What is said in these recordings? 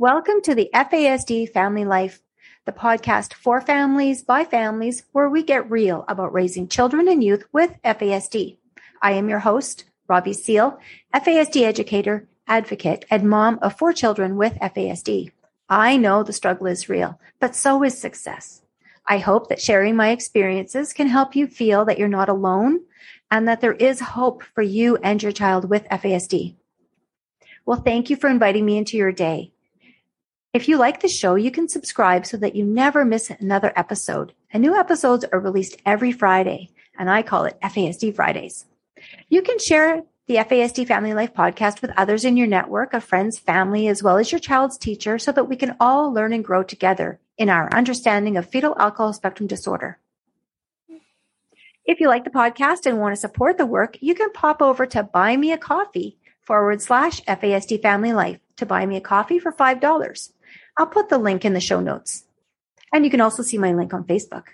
Welcome to the FASD Family Life, the podcast for families by families where we get real about raising children and youth with FASD. I am your host, Robbie Seal, FASD educator, advocate, and mom of four children with FASD. I know the struggle is real, but so is success. I hope that sharing my experiences can help you feel that you're not alone and that there is hope for you and your child with FASD. Well, thank you for inviting me into your day. If you like the show, you can subscribe so that you never miss another episode. And new episodes are released every Friday, and I call it FASD Fridays. You can share the FASD Family Life podcast with others in your network of friends, family, as well as your child's teacher so that we can all learn and grow together in our understanding of fetal alcohol spectrum disorder. If you like the podcast and want to support the work, you can pop over to buy me a coffee forward slash FASD Family Life to buy me a coffee for $5. I'll put the link in the show notes. And you can also see my link on Facebook.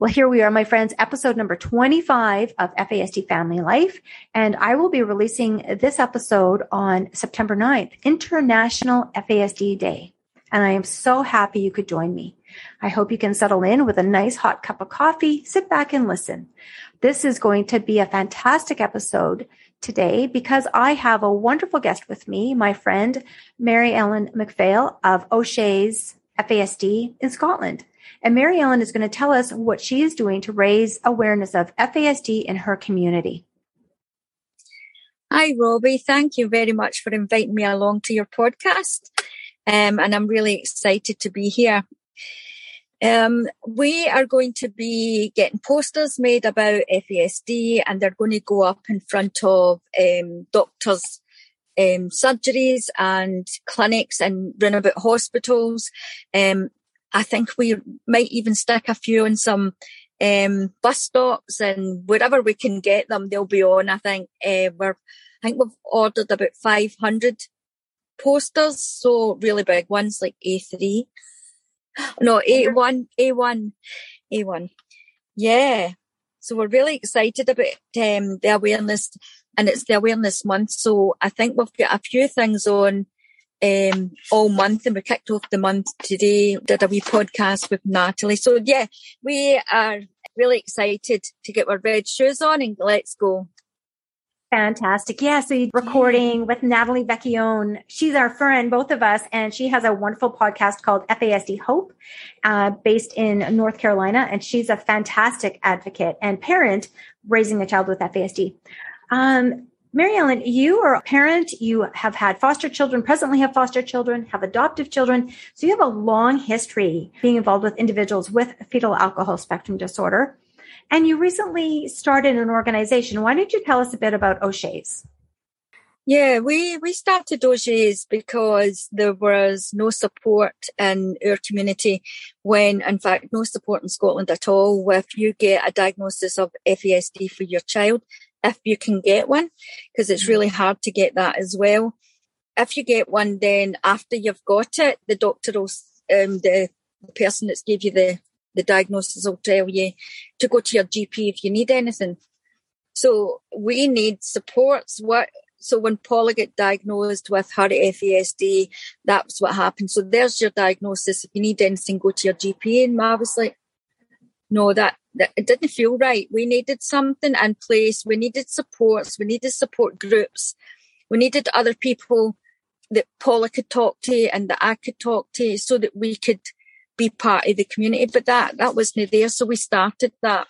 Well, here we are, my friends, episode number 25 of FASD Family Life. And I will be releasing this episode on September 9th, International FASD Day. And I am so happy you could join me. I hope you can settle in with a nice hot cup of coffee, sit back and listen. This is going to be a fantastic episode today because I have a wonderful guest with me, my friend Mary Ellen McPhail of O'Shea's FASD in Scotland. And Mary Ellen is going to tell us what she is doing to raise awareness of FASD in her community. Hi, Robbie. Thank you very much for inviting me along to your podcast. Um, and I'm really excited to be here. Um, we are going to be getting posters made about FASD and they're going to go up in front of um, doctors' um, surgeries and clinics and run about hospitals. Um, I think we might even stick a few in some um, bus stops and wherever we can get them, they'll be on. I think uh, we're, I think we've ordered about 500 posters, so really big ones like A3. No, A1, A1, A1. Yeah. So we're really excited about um, the awareness and it's the awareness month. So I think we've got a few things on um, all month and we kicked off the month today, did a wee podcast with Natalie. So yeah, we are really excited to get our red shoes on and let's go. Fantastic. Yeah. So you're recording with Natalie Vecchione. She's our friend, both of us, and she has a wonderful podcast called FASD Hope, uh, based in North Carolina. And she's a fantastic advocate and parent raising a child with FASD. Um, Mary Ellen, you are a parent. You have had foster children, presently have foster children, have adoptive children. So you have a long history being involved with individuals with fetal alcohol spectrum disorder. And you recently started an organization. Why don't you tell us a bit about O'Shea's? Yeah, we, we started O'Shea's because there was no support in our community when, in fact, no support in Scotland at all. If you get a diagnosis of FASD for your child, if you can get one, because it's really mm. hard to get that as well. If you get one, then after you've got it, the doctor will, um, the, the person that's gave you the the diagnosis will tell you to go to your GP if you need anything. So we need supports. What so when Paula got diagnosed with her FASD, that's what happened. So there's your diagnosis. If you need anything, go to your GP. And I was like, no, that, that it didn't feel right. We needed something in place. We needed supports. We needed support groups. We needed other people that Paula could talk to and that I could talk to so that we could be part of the community. But that that wasn't there, so we started that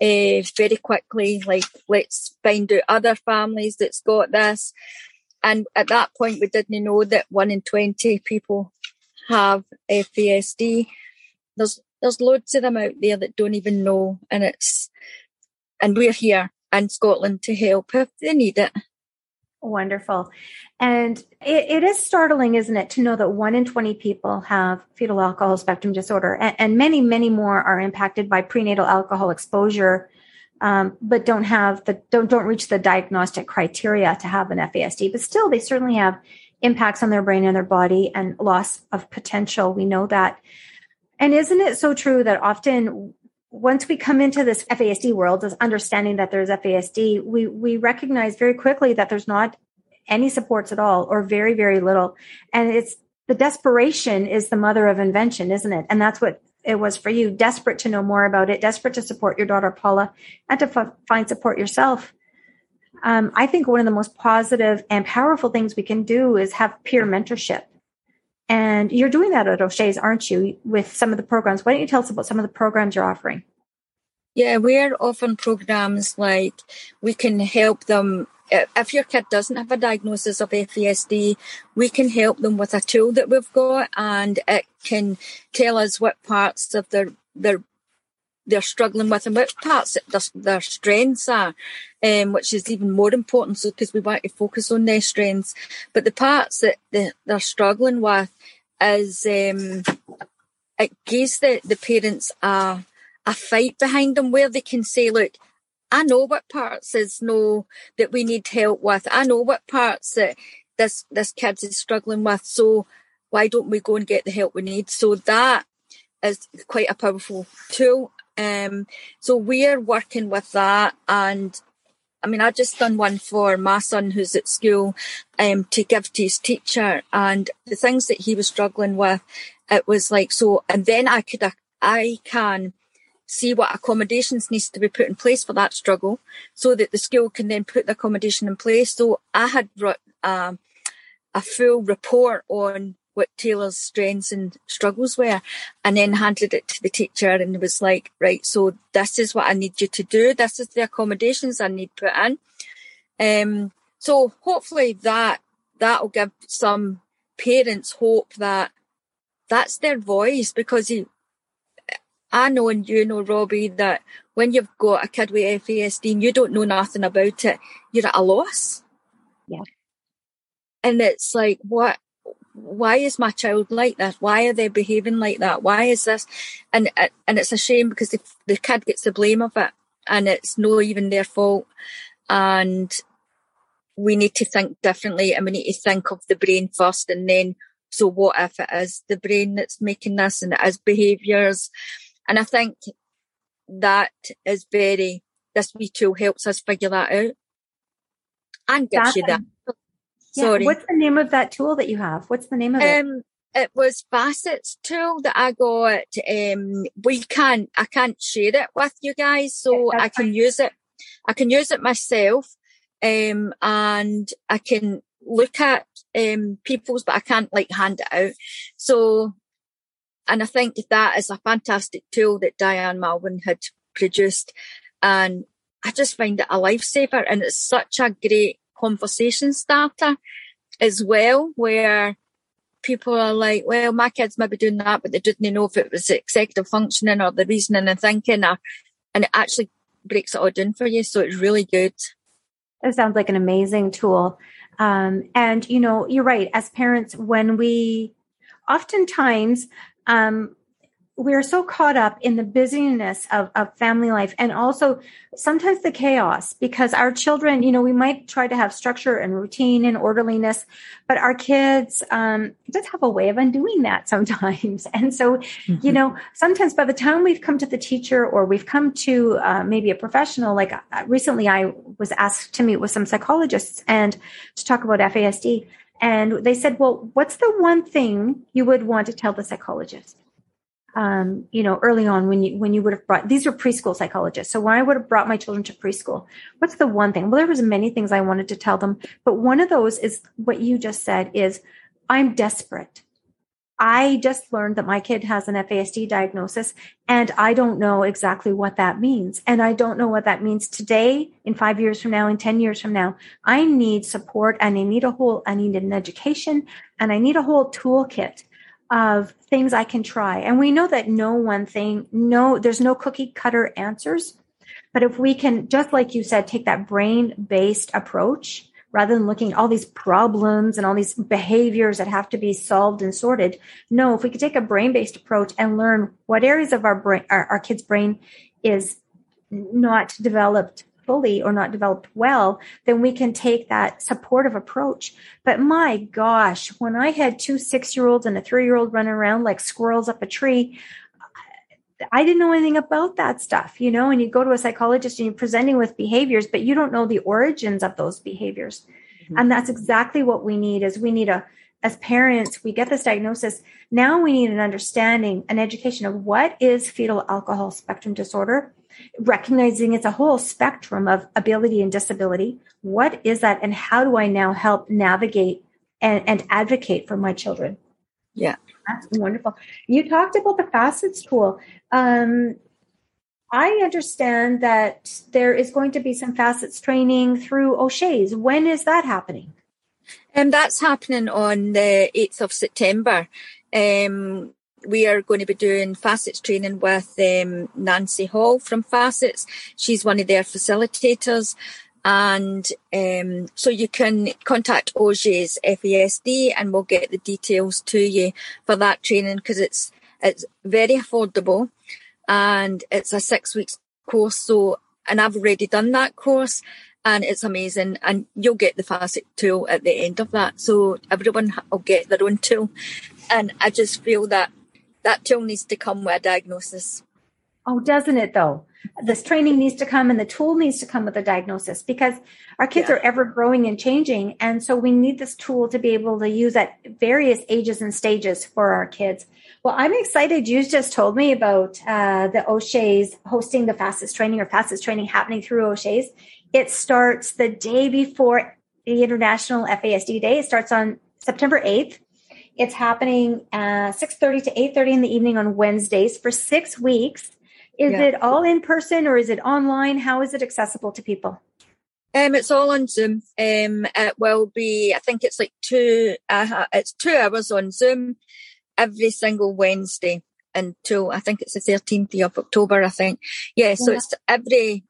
uh, very quickly. Like, let's find out other families that's got this. And at that point, we didn't know that one in twenty people have FASD. There's there's loads of them out there that don't even know, and it's and we're here in Scotland to help if they need it. Wonderful. And it, it is startling, isn't it, to know that one in 20 people have fetal alcohol spectrum disorder and, and many, many more are impacted by prenatal alcohol exposure, um, but don't have the, don't, don't reach the diagnostic criteria to have an FASD, but still they certainly have impacts on their brain and their body and loss of potential. We know that. And isn't it so true that often once we come into this FASD world, this understanding that there's FASD, we, we recognize very quickly that there's not any supports at all or very, very little. And it's the desperation is the mother of invention, isn't it? And that's what it was for you. Desperate to know more about it, desperate to support your daughter Paula and to f- find support yourself. Um, I think one of the most positive and powerful things we can do is have peer mentorship. And you're doing that at O'Shea's, aren't you, with some of the programs? Why don't you tell us about some of the programs you're offering? Yeah, we're offering programs like we can help them. If your kid doesn't have a diagnosis of FASD, we can help them with a tool that we've got, and it can tell us what parts of their their they're struggling with and what parts their, their strengths are, um, which is even more important. So because we want to focus on their strengths, but the parts that they, they're struggling with is um, it gives the the parents a a fight behind them where they can say, look, I know what parts is no that we need help with. I know what parts that this this kid is struggling with. So why don't we go and get the help we need? So that is quite a powerful tool. Um, so we're working with that and I mean, I just done one for my son who's at school um, to give to his teacher, and the things that he was struggling with, it was like so. And then I could, I can see what accommodations needs to be put in place for that struggle so that the school can then put the accommodation in place. So I had um, a full report on what Taylor's strengths and struggles were and then handed it to the teacher and was like, right, so this is what I need you to do. This is the accommodations I need put in. Um, so hopefully that, that'll give some parents hope that that's their voice because he, I know and you know, Robbie, that when you've got a kid with FASD and you don't know nothing about it, you're at a loss. Yeah. And it's like, what, why is my child like that? Why are they behaving like that? Why is this? And, and it's a shame because the, the kid gets the blame of it and it's not even their fault. And we need to think differently and we need to think of the brain first and then so what if it is the brain that's making this and it is behaviours and I think that is very, this wee tool helps us figure that out and gives you that. Yeah. Sorry. What's the name of that tool that you have? What's the name of it? Um, it was FASCETS tool that I got. Um, we can't, I can't share it with you guys, so yeah, I can fine. use it. I can use it myself, um, and I can look at um people's, but I can't like hand it out. So and I think that is a fantastic tool that Diane Malbin had produced. And I just find it a lifesaver and it's such a great conversation starter as well, where people are like, well, my kids might be doing that, but they didn't know if it was executive functioning or the reasoning and thinking, or, and it actually breaks it all down for you. So it's really good. It sounds like an amazing tool. Um, and, you know, you're right. As parents, when we oftentimes um, we're so caught up in the busyness of, of family life and also sometimes the chaos because our children, you know, we might try to have structure and routine and orderliness, but our kids um, just have a way of undoing that sometimes. And so, mm-hmm. you know, sometimes by the time we've come to the teacher or we've come to uh, maybe a professional, like uh, recently I was asked to meet with some psychologists and to talk about FASD. And they said, well, what's the one thing you would want to tell the psychologist? Um, you know, early on when you, when you would have brought, these are preschool psychologists. So when I would have brought my children to preschool, what's the one thing? Well, there was many things I wanted to tell them, but one of those is what you just said is I'm desperate. I just learned that my kid has an FASD diagnosis and I don't know exactly what that means. And I don't know what that means today, in five years from now, in 10 years from now. I need support and I need a whole, I need an education and I need a whole toolkit of things I can try. And we know that no one thing, no, there's no cookie cutter answers. But if we can, just like you said, take that brain based approach rather than looking at all these problems and all these behaviors that have to be solved and sorted. No, if we could take a brain based approach and learn what areas of our brain, our, our kid's brain is not developed fully or not developed well, then we can take that supportive approach. But my gosh, when I had two six year olds and a three year old running around like squirrels up a tree, I didn't know anything about that stuff, you know, and you go to a psychologist and you're presenting with behaviors, but you don't know the origins of those behaviors. Mm-hmm. And that's exactly what we need is we need a as parents, we get this diagnosis. Now we need an understanding, an education of what is fetal alcohol spectrum disorder, recognizing it's a whole spectrum of ability and disability. What is that? And how do I now help navigate and, and advocate for my children? Yeah. That's wonderful. You talked about the FASCETS tool. Um, I understand that there is going to be some FASCETS training through O'Shea's. When is that happening? Um, that's happening on the 8th of September. Um, we are going to be doing FASCETS training with um, Nancy Hall from FASCETS. She's one of their facilitators. And um, so you can contact O'Shea's FASD and we'll get the details to you for that training because it's it's very affordable and it's a six weeks course. So, and I've already done that course and it's amazing. And you'll get the facet tool at the end of that. So everyone will get their own tool. And I just feel that that tool needs to come with a diagnosis. Oh, doesn't it though? This training needs to come and the tool needs to come with a diagnosis because our kids yeah. are ever growing and changing. And so we need this tool to be able to use at various ages and stages for our kids. Well, I'm excited. You just told me about uh, the O'Shea's hosting the FASCETS training or FASCETS training happening through O'Shea's. It starts the day before the International FASD Day. It starts on September 8th. It's happening uh, 6.30 to 8.30 in the evening on Wednesdays for six weeks. Is yeah. it all in person or is it online? How is it accessible to people? Um, it's all on Zoom. Um, it will be, I think it's like two, uh, it's two hours on Zoom every single Wednesday until I think it's the 13th of October, I think. Yeah, so yeah. it's every,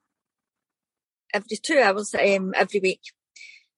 every two hours, um, every week.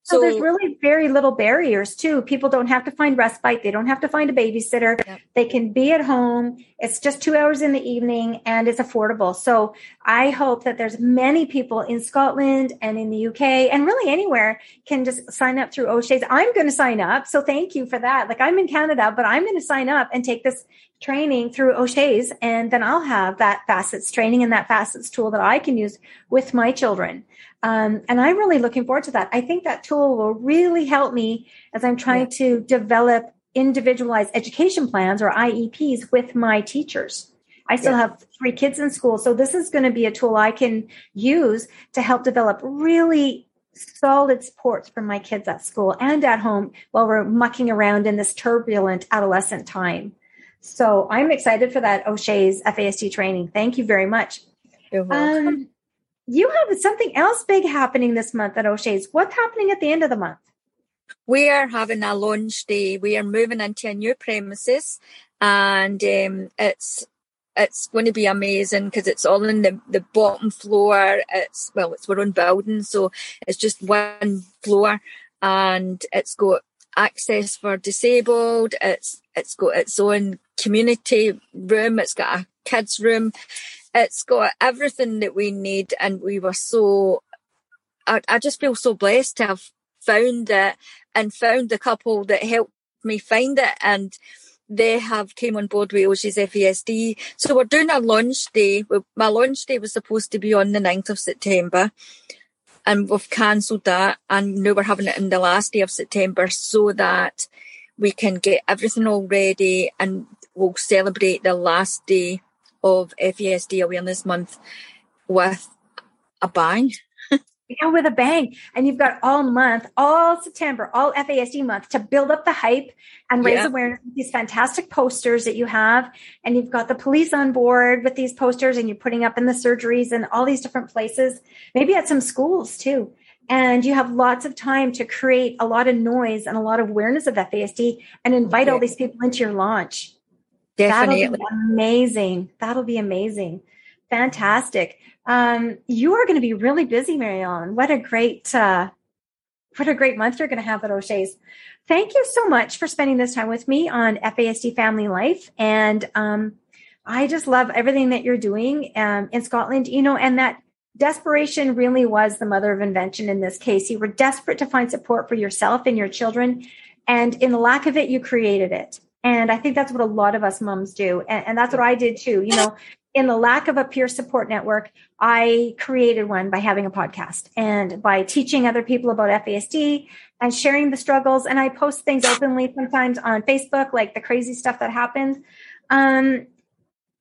So, so, there's really very little barriers too. People don't have to find respite. They don't have to find a babysitter. Yeah. They can be at home. It's just two hours in the evening and it's affordable. So I hope that there's many people in Scotland and in the UK and really anywhere can just sign up through O'Shea's. I'm going to sign up. So thank you for that. Like I'm in Canada, but I'm going to sign up and take this training through O'Shea's and then I'll have that FASCETS training and that FASCETS tool that I can use with my children. Um, and I'm really looking forward to that. I think that tool will really help me as I'm trying yeah. to develop individualized education plans or IEPs with my teachers. I still yeah. have three kids in school. So this is going to be a tool I can use to help develop really solid supports for my kids at school and at home while we're mucking around in this turbulent adolescent time. So I'm excited for that O'Shea's FASD training. Thank you very much. You're welcome. Um, you have something else big happening this month at O'Shea's. What's happening at the end of the month? We are having a launch day. We are moving into a new premises, and um, it's it's going to be amazing because it's all in the, the bottom floor. It's well, it's our own building, so it's just one floor, and it's got access for disabled. It's it's got its own community room. It's got a kids room it's got everything that we need and we were so I, I just feel so blessed to have found it and found the couple that helped me find it and they have came on board with O'Shea's FASD. So we're doing a launch day. My launch day was supposed to be on the 9th of September and we've cancelled that and now we're having it in the last day of September so that we can get everything all ready and we'll celebrate the last day of FASD Awareness Month with a bang. yeah, with a bang. And you've got all month, all September, all FASD month to build up the hype and raise yeah. awareness with these fantastic posters that you have. And you've got the police on board with these posters and you're putting up in the surgeries and all these different places, maybe at some schools too. And you have lots of time to create a lot of noise and a lot of awareness of FASD and invite all these people into your launch. Definitely. That'll be amazing. That'll be amazing. Fantastic. Um, you are going to be really busy, Ellen. What a great, uh, what a great month you're going to have at O'Shea's. Thank you so much for spending this time with me on FASD Family Life. And um, I just love everything that you're doing um, in Scotland, you know, and that desperation really was the mother of invention in this case. You were desperate to find support for yourself and your children. And in the lack of it, you created it. And I think that's what a lot of us moms do. And, and, that's what I did too. You know, in the lack of a peer support network, I created one by having a podcast and by teaching other people about FASD and sharing the struggles. And I post things openly sometimes on Facebook, like the crazy stuff that happens. Um,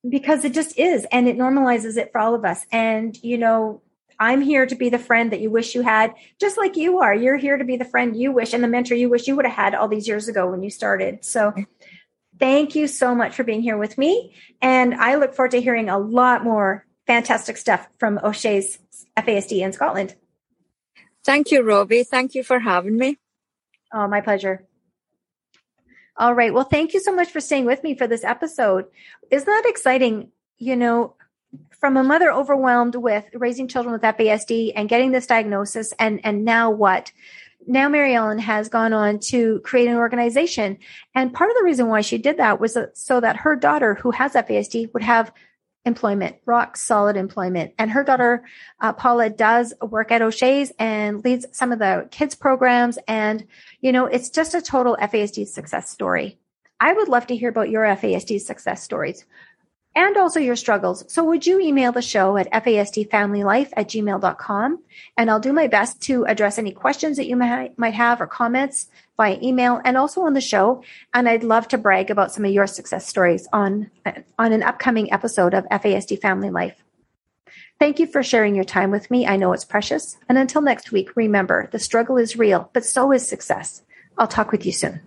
because it just is and it normalizes it for all of us. And, you know, I'm here to be the friend that you wish you had, just like you are. You're here to be the friend you wish and the mentor you wish you would have had all these years ago when you started. So thank you so much for being here with me. And I look forward to hearing a lot more fantastic stuff from O'Shea's FASD in Scotland. Thank you, Robbie. Thank you for having me. Oh, my pleasure. All right. Well, thank you so much for staying with me for this episode. Isn't that exciting? You know, from a mother overwhelmed with raising children with FASD and getting this diagnosis, and and now what? Now Mary Ellen has gone on to create an organization, and part of the reason why she did that was so that her daughter, who has FASD, would have employment, rock solid employment. And her daughter, uh, Paula, does work at O'Shea's and leads some of the kids programs. And, you know, it's just a total FASD success story. I would love to hear about your FASD success stories and also your struggles. So would you email the show at fasdfamilylife at gmail.com? And I'll do my best to address any questions that you might, might have or comments via email and also on the show. And I'd love to brag about some of your success stories on, on an upcoming episode of FASD Family Life. Thank you for sharing your time with me. I know it's precious. And until next week, remember the struggle is real, but so is success. I'll talk with you soon.